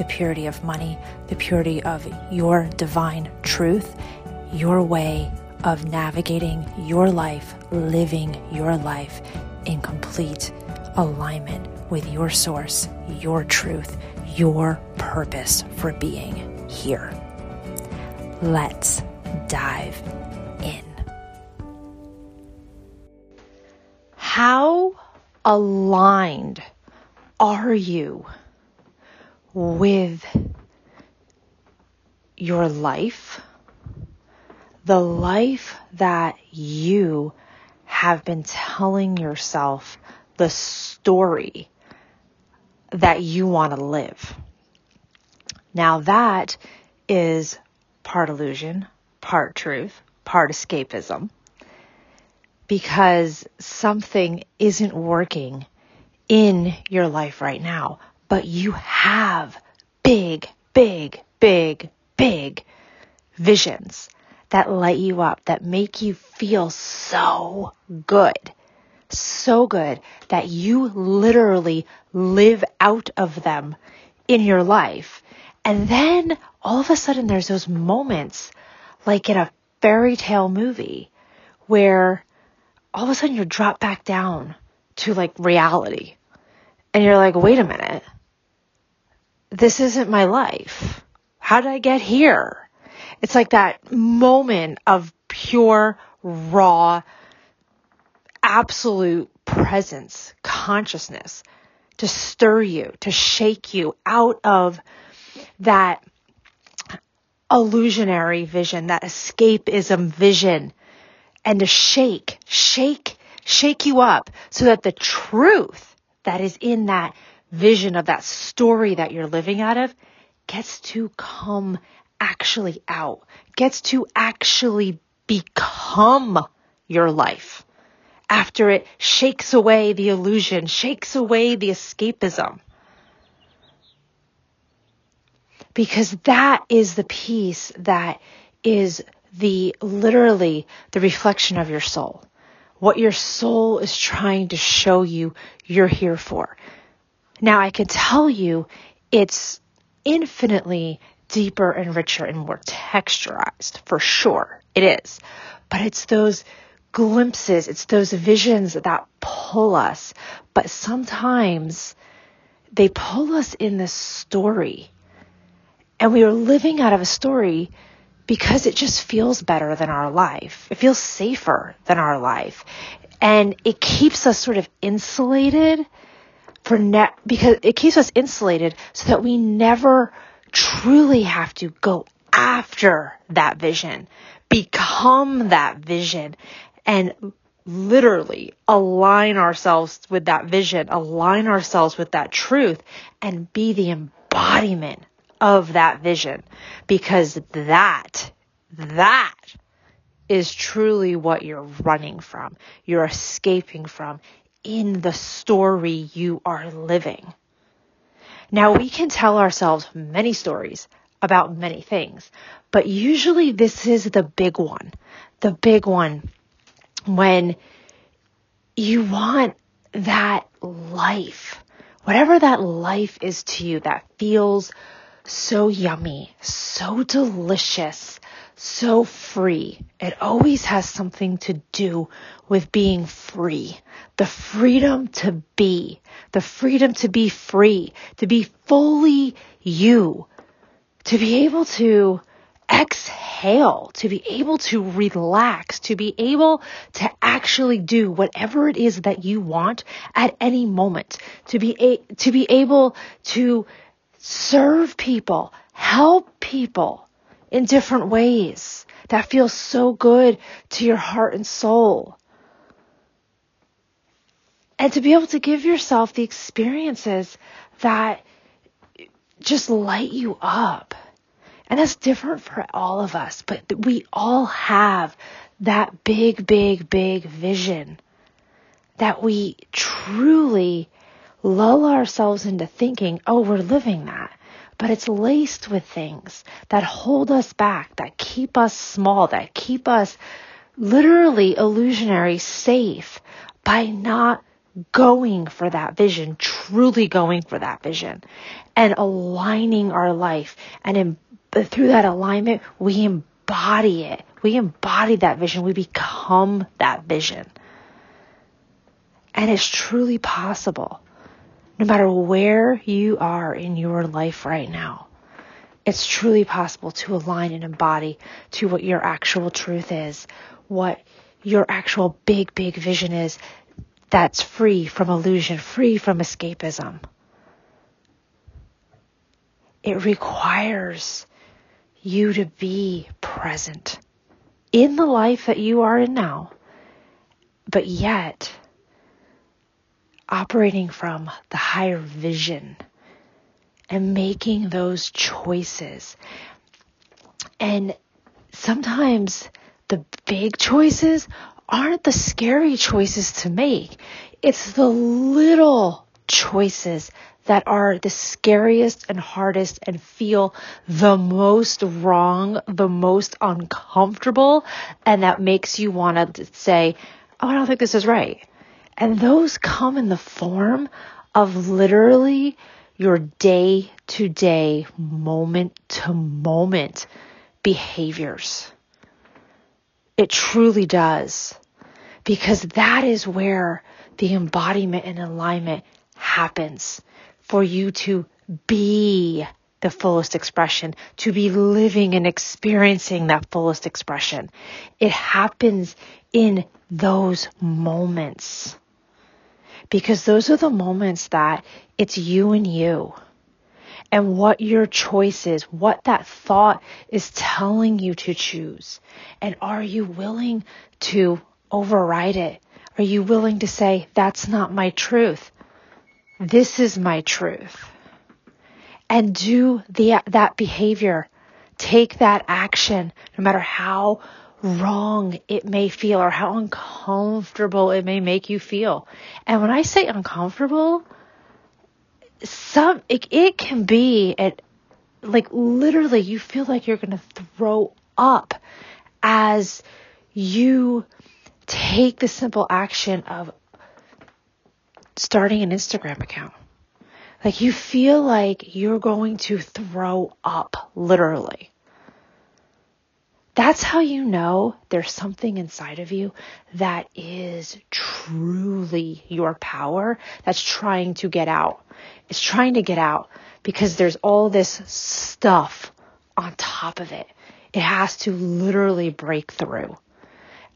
the purity of money, the purity of your divine truth, your way of navigating your life, living your life in complete alignment with your source, your truth, your purpose for being here. Let's dive in. How aligned are you? With your life, the life that you have been telling yourself, the story that you want to live. Now that is part illusion, part truth, part escapism, because something isn't working in your life right now but you have big, big, big, big visions that light you up, that make you feel so good. So good that you literally live out of them in your life. And then all of a sudden there's those moments like in a fairy tale movie where all of a sudden you're dropped back down to like reality. And you're like, wait a minute this isn't my life. How did I get here? It's like that moment of pure, raw, absolute presence, consciousness to stir you, to shake you out of that illusionary vision, that escapism vision, and to shake, shake, shake you up so that the truth that is in that vision of that story that you're living out of gets to come actually out, gets to actually become your life after it shakes away the illusion, shakes away the escapism. Because that is the piece that is the literally the reflection of your soul. What your soul is trying to show you you're here for. Now I can tell you it's infinitely deeper and richer and more texturized for sure. It is. But it's those glimpses, it's those visions that pull us. But sometimes they pull us in this story. And we are living out of a story because it just feels better than our life. It feels safer than our life. And it keeps us sort of insulated for because it keeps us insulated so that we never truly have to go after that vision, become that vision and literally align ourselves with that vision, align ourselves with that truth and be the embodiment of that vision. Because that, that is truly what you're running from. You're escaping from in the story you are living. Now we can tell ourselves many stories about many things, but usually this is the big one. The big one when you want that life, whatever that life is to you that feels so yummy, so delicious, so free. It always has something to do with being free. The freedom to be, the freedom to be free, to be fully you, to be able to exhale, to be able to relax, to be able to actually do whatever it is that you want at any moment, to be, a- to be able to serve people, help people, in different ways that feels so good to your heart and soul. And to be able to give yourself the experiences that just light you up. And that's different for all of us, but we all have that big, big, big vision that we truly lull ourselves into thinking, oh, we're living that. But it's laced with things that hold us back, that keep us small, that keep us literally illusionary safe by not going for that vision, truly going for that vision and aligning our life. And in, through that alignment, we embody it. We embody that vision. We become that vision. And it's truly possible, no matter where you are in your life right now. It's truly possible to align and embody to what your actual truth is, what your actual big, big vision is that's free from illusion, free from escapism. It requires you to be present in the life that you are in now, but yet operating from the higher vision and making those choices. And sometimes the big choices aren't the scary choices to make. It's the little choices that are the scariest and hardest and feel the most wrong, the most uncomfortable, and that makes you want to say, Oh, I don't think this is right. And those come in the form of literally your day to day, moment to moment behaviors. It truly does. Because that is where the embodiment and alignment happens for you to be the fullest expression, to be living and experiencing that fullest expression. It happens in those moments. Because those are the moments that it's you and you and what your choice is, what that thought is telling you to choose. And are you willing to override it? Are you willing to say, that's not my truth? This is my truth. And do the, that behavior. Take that action, no matter how wrong it may feel or how uncomfortable it may make you feel. And when I say uncomfortable, some it, it can be at like literally you feel like you're going to throw up as you take the simple action of starting an Instagram account. Like you feel like you're going to throw up literally. That's how you know there's something inside of you that is truly your power that's trying to get out. It's trying to get out because there's all this stuff on top of it. It has to literally break through.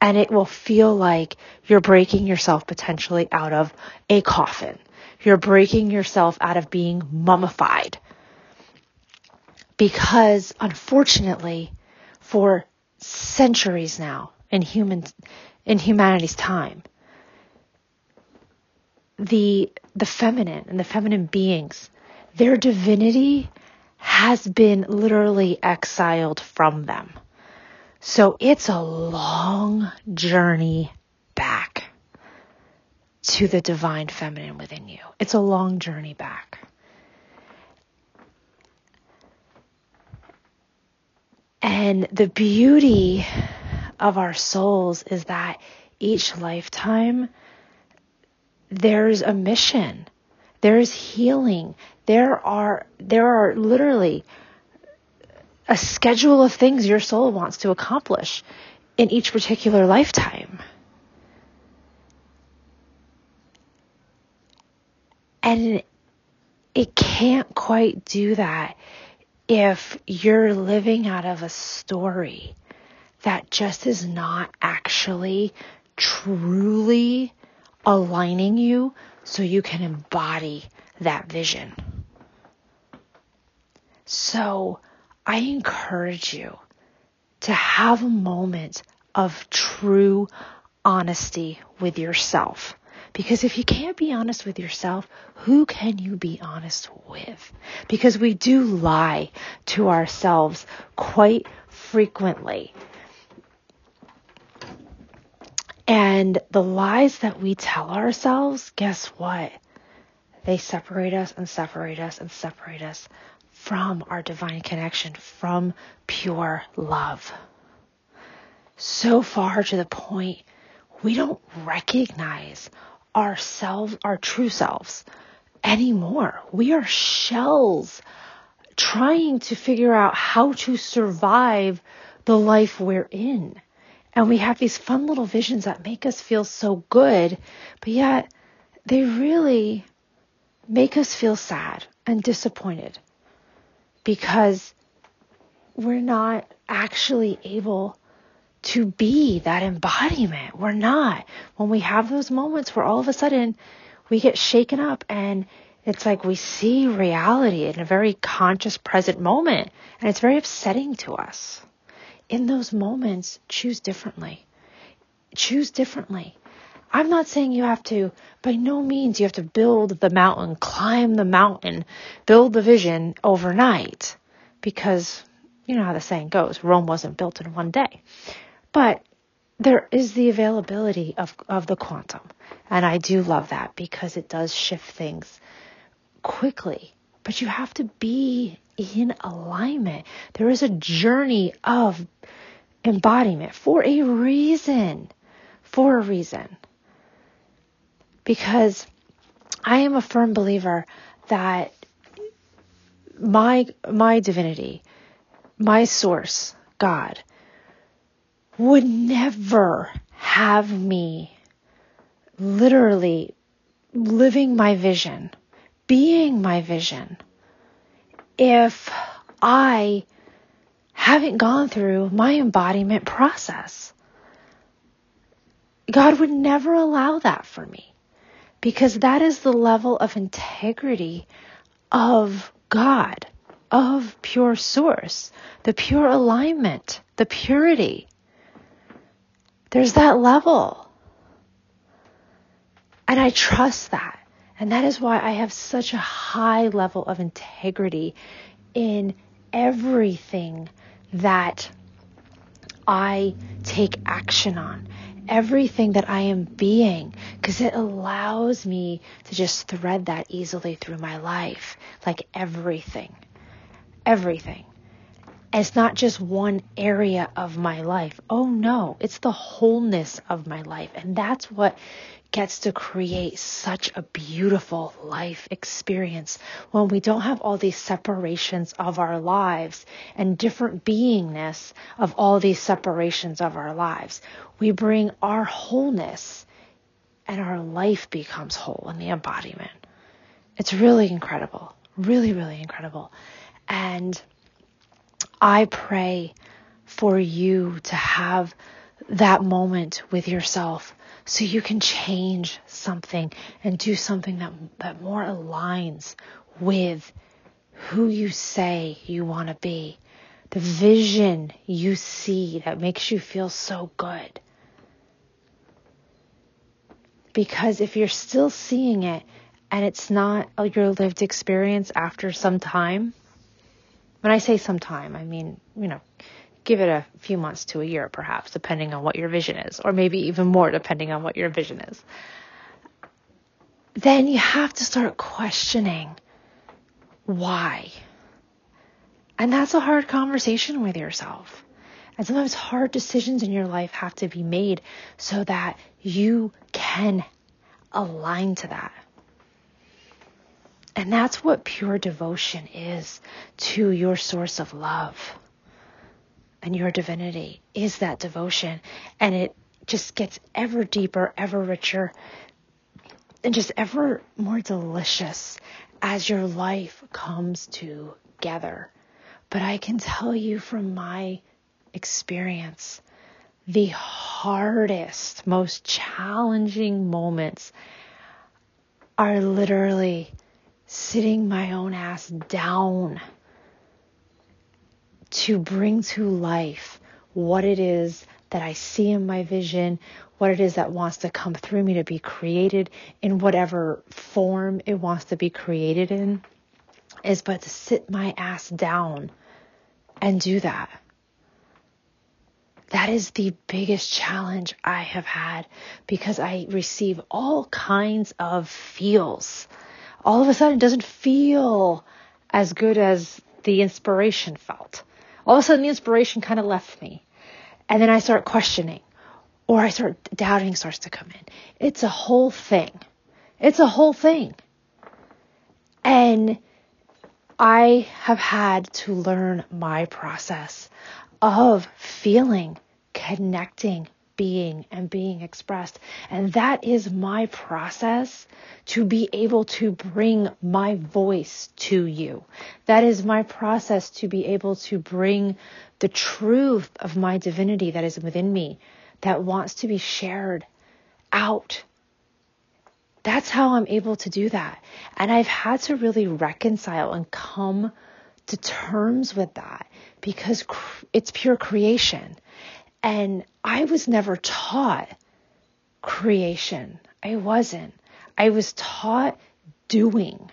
And it will feel like you're breaking yourself potentially out of a coffin. You're breaking yourself out of being mummified. Because unfortunately, for centuries now in human in humanity's time the the feminine and the feminine beings their divinity has been literally exiled from them so it's a long journey back to the divine feminine within you it's a long journey back And the beauty of our souls is that each lifetime there's a mission. There's healing. There are there are literally a schedule of things your soul wants to accomplish in each particular lifetime. And it can't quite do that if you're living out of a story that just is not actually truly aligning you so you can embody that vision. So I encourage you to have a moment of true honesty with yourself Because if you can't be honest with yourself, who can you be honest with? Because we do lie to ourselves quite frequently. And the lies that we tell ourselves, guess what? They separate us and separate us and separate us from our divine connection, from pure love. So far to the point we don't recognize ourselves, our true selves anymore. We are shells trying to figure out how to survive the life we're in. And we have these fun little visions that make us feel so good, but yet they really make us feel sad and disappointed because we're not actually able to be that embodiment. We're not. When we have those moments where all of a sudden we get shaken up and it's like we see reality in a very conscious present moment and it's very upsetting to us. In those moments, choose differently. Choose differently. I'm not saying you have to, by no means, you have to build the mountain, climb the mountain, build the vision overnight because you know how the saying goes Rome wasn't built in one day. But there is the availability of, of the quantum. And I do love that because it does shift things quickly. But you have to be in alignment. There is a journey of embodiment for a reason. For a reason. Because I am a firm believer that my my divinity, my source, God, would never have me literally living my vision, being my vision, if I haven't gone through my embodiment process. God would never allow that for me because that is the level of integrity of God, of pure source, the pure alignment, the purity. There's that level. And I trust that. And that is why I have such a high level of integrity in everything that I take action on, everything that I am being, because it allows me to just thread that easily through my life, like everything, everything. And it's not just one area of my life. Oh no, it's the wholeness of my life. And that's what gets to create such a beautiful life experience when we don't have all these separations of our lives and different beingness of all these separations of our lives. We bring our wholeness and our life becomes whole in the embodiment. It's really incredible. Really, really incredible. And I pray for you to have that moment with yourself so you can change something and do something that, that more aligns with who you say you want to be, the vision you see that makes you feel so good. Because if you're still seeing it and it's not your lived experience after some time, when I say some time, I mean, you know, give it a few months to a year perhaps, depending on what your vision is, or maybe even more depending on what your vision is. Then you have to start questioning why. And that's a hard conversation with yourself. And sometimes hard decisions in your life have to be made so that you can align to that. And that's what pure devotion is to your source of love and your divinity is that devotion. And it just gets ever deeper, ever richer, and just ever more delicious as your life comes together. But I can tell you from my experience, the hardest, most challenging moments are literally sitting my own ass down to bring to life what it is that I see in my vision, what it is that wants to come through me to be created in whatever form it wants to be created in, is but to sit my ass down and do that. That is the biggest challenge I have had because I receive all kinds of feels. All of a sudden, it doesn't feel as good as the inspiration felt. All of a sudden, the inspiration kind of left me. And then I start questioning or I start doubting starts to come in. It's a whole thing. It's a whole thing. And I have had to learn my process of feeling, connecting, being, and being expressed. And that is my process to be able to bring my voice to you. That is my process to be able to bring the truth of my divinity that is within me that wants to be shared out. That's how I'm able to do that. And I've had to really reconcile and come to terms with that because it's pure creation. And I was never taught creation. I wasn't. I was taught doing.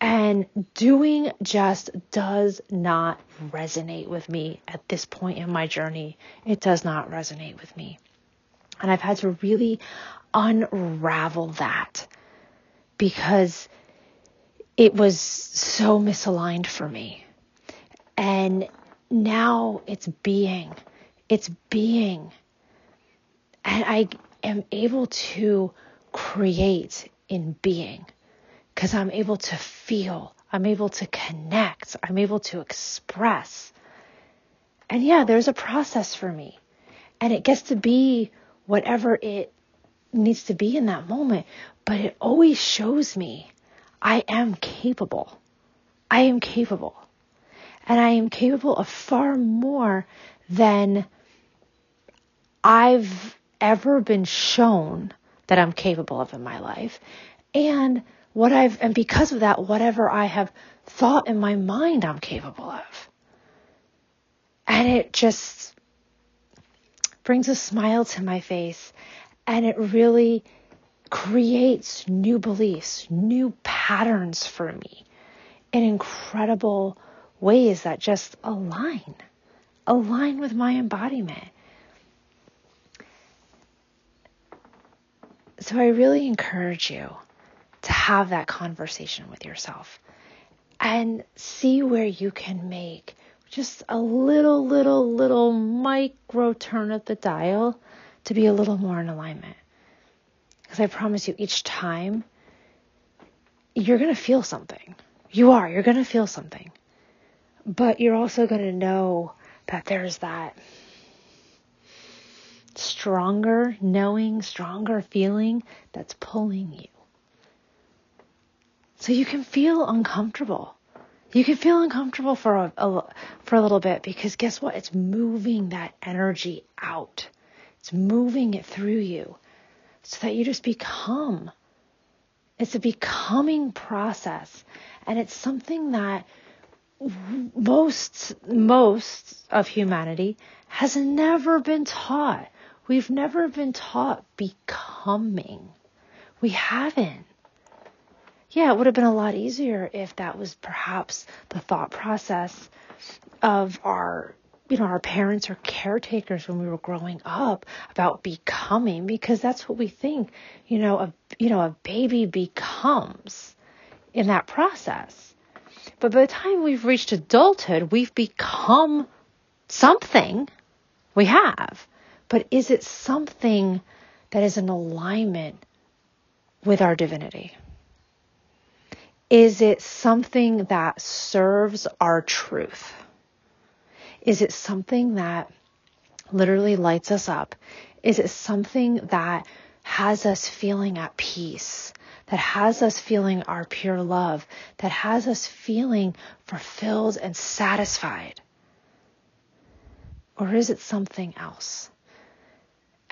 And doing just does not resonate with me at this point in my journey. It does not resonate with me. And I've had to really unravel that because it was so misaligned for me. And now it's being. It's being. And I am able to create in being because I'm able to feel, I'm able to connect, I'm able to express. And yeah, there's a process for me. And it gets to be whatever it needs to be in that moment. But it always shows me I am capable. I am capable. And I am capable of far more than I've ever been shown that I'm capable of in my life. And what I've, and because of that, whatever I have thought in my mind I'm capable of. And it just brings a smile to my face and it really creates new beliefs, new patterns for me in incredible ways that just align, align with my embodiment. So I really encourage you to have that conversation with yourself and see where you can make just a little, little, little micro turn of the dial to be a little more in alignment. Because I promise you, each time you're going to feel something. You are, you're going to feel something. But you're also going to know that there's that stronger knowing, stronger feeling that's pulling you. So you can feel uncomfortable. You can feel uncomfortable for a, a, for a little bit because guess what? It's moving that energy out. It's moving it through you so that you just become. It's a becoming process and it's something that most most of humanity has never been taught. We've never been taught becoming. We haven't yeah, it would have been a lot easier if that was perhaps the thought process of our you know, our parents or caretakers when we were growing up about becoming because that's what we think, you know, a you know, a baby becomes in that process. But by the time we've reached adulthood, we've become something. We have. But is it something that is in alignment with our divinity? Is it something that serves our truth? Is it something that literally lights us up? Is it something that has us feeling at peace? That has us feeling our pure love? That has us feeling fulfilled and satisfied? Or is it something else?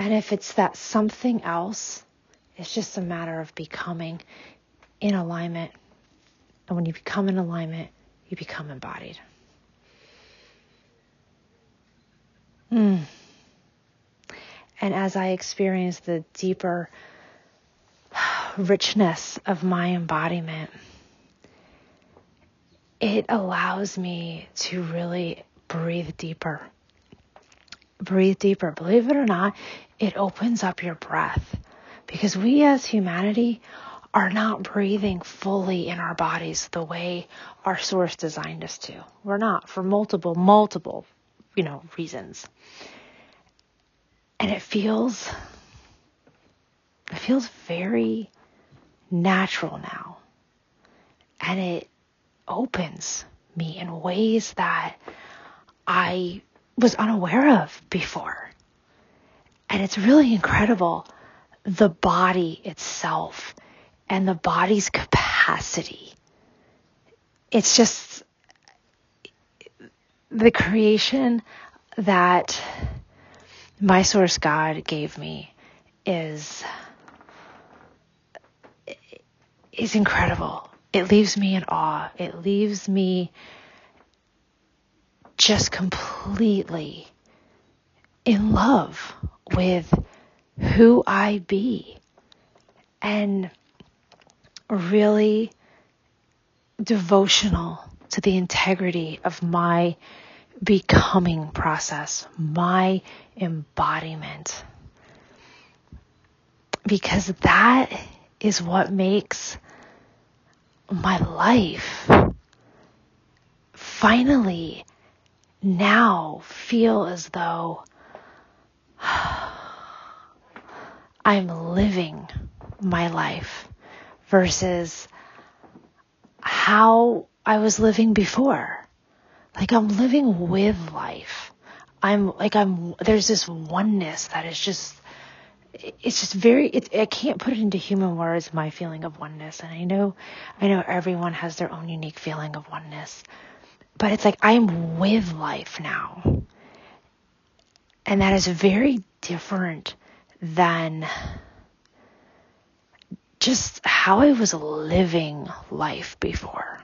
And if it's that something else, it's just a matter of becoming in alignment and when you become in alignment, you become embodied. Mm. And as I experience the deeper richness of my embodiment, it allows me to really breathe deeper. Breathe deeper. Believe it or not, it opens up your breath because we as humanity are not breathing fully in our bodies the way our source designed us to. We're not for multiple, multiple, you know, reasons. And it feels, it feels very natural now. And it opens me in ways that I was unaware of before. And it's really incredible the body itself and the body's capacity. It's just the creation that my source God gave me is is incredible. It leaves me in awe. It leaves me just completely in love with who I be and really devotional to the integrity of my becoming process, my embodiment. Because that is what makes my life finally now feel as though I'm living my life versus how I was living before. Like I'm living with life. I'm like I'm there's this oneness that is just it's just very it, I can't put it into human words my feeling of oneness and I know I know everyone has their own unique feeling of oneness but it's like I'm with life now. And that is very different than just how I was living life before.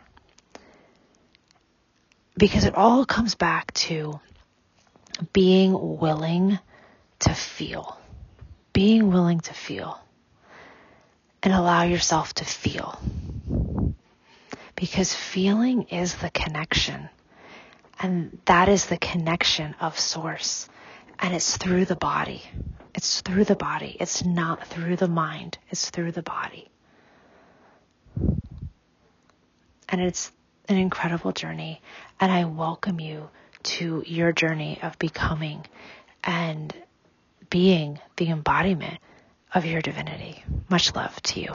Because it all comes back to being willing to feel. Being willing to feel. And allow yourself to feel. Because feeling is the connection. And that is the connection of source. And it's through the body. It's through the body. It's not through the mind. It's through the body. And it's an incredible journey. And I welcome you to your journey of becoming and being the embodiment of your divinity. Much love to you.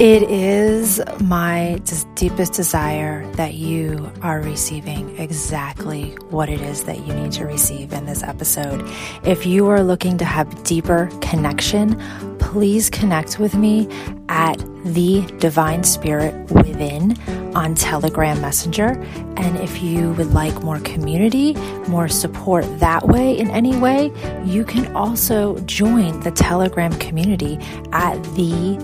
It is my deepest desire that you are receiving exactly what it is that you need to receive in this episode. If you are looking to have deeper connection, please connect with me at the Divine Spirit Within on Telegram Messenger. And if you would like more community, more support that way in any way, you can also join the Telegram community at the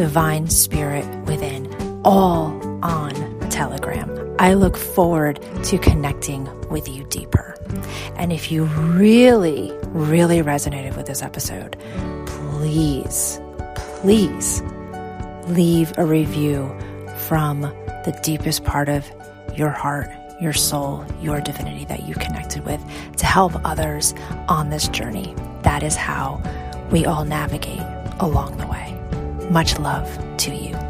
Divine Spirit Within, all on Telegram. I look forward to connecting with you deeper. And if you really, really resonated with this episode, please, please leave a review from the deepest part of your heart, your soul, your divinity that you connected with to help others on this journey. That is how we all navigate along the way. Much love to you.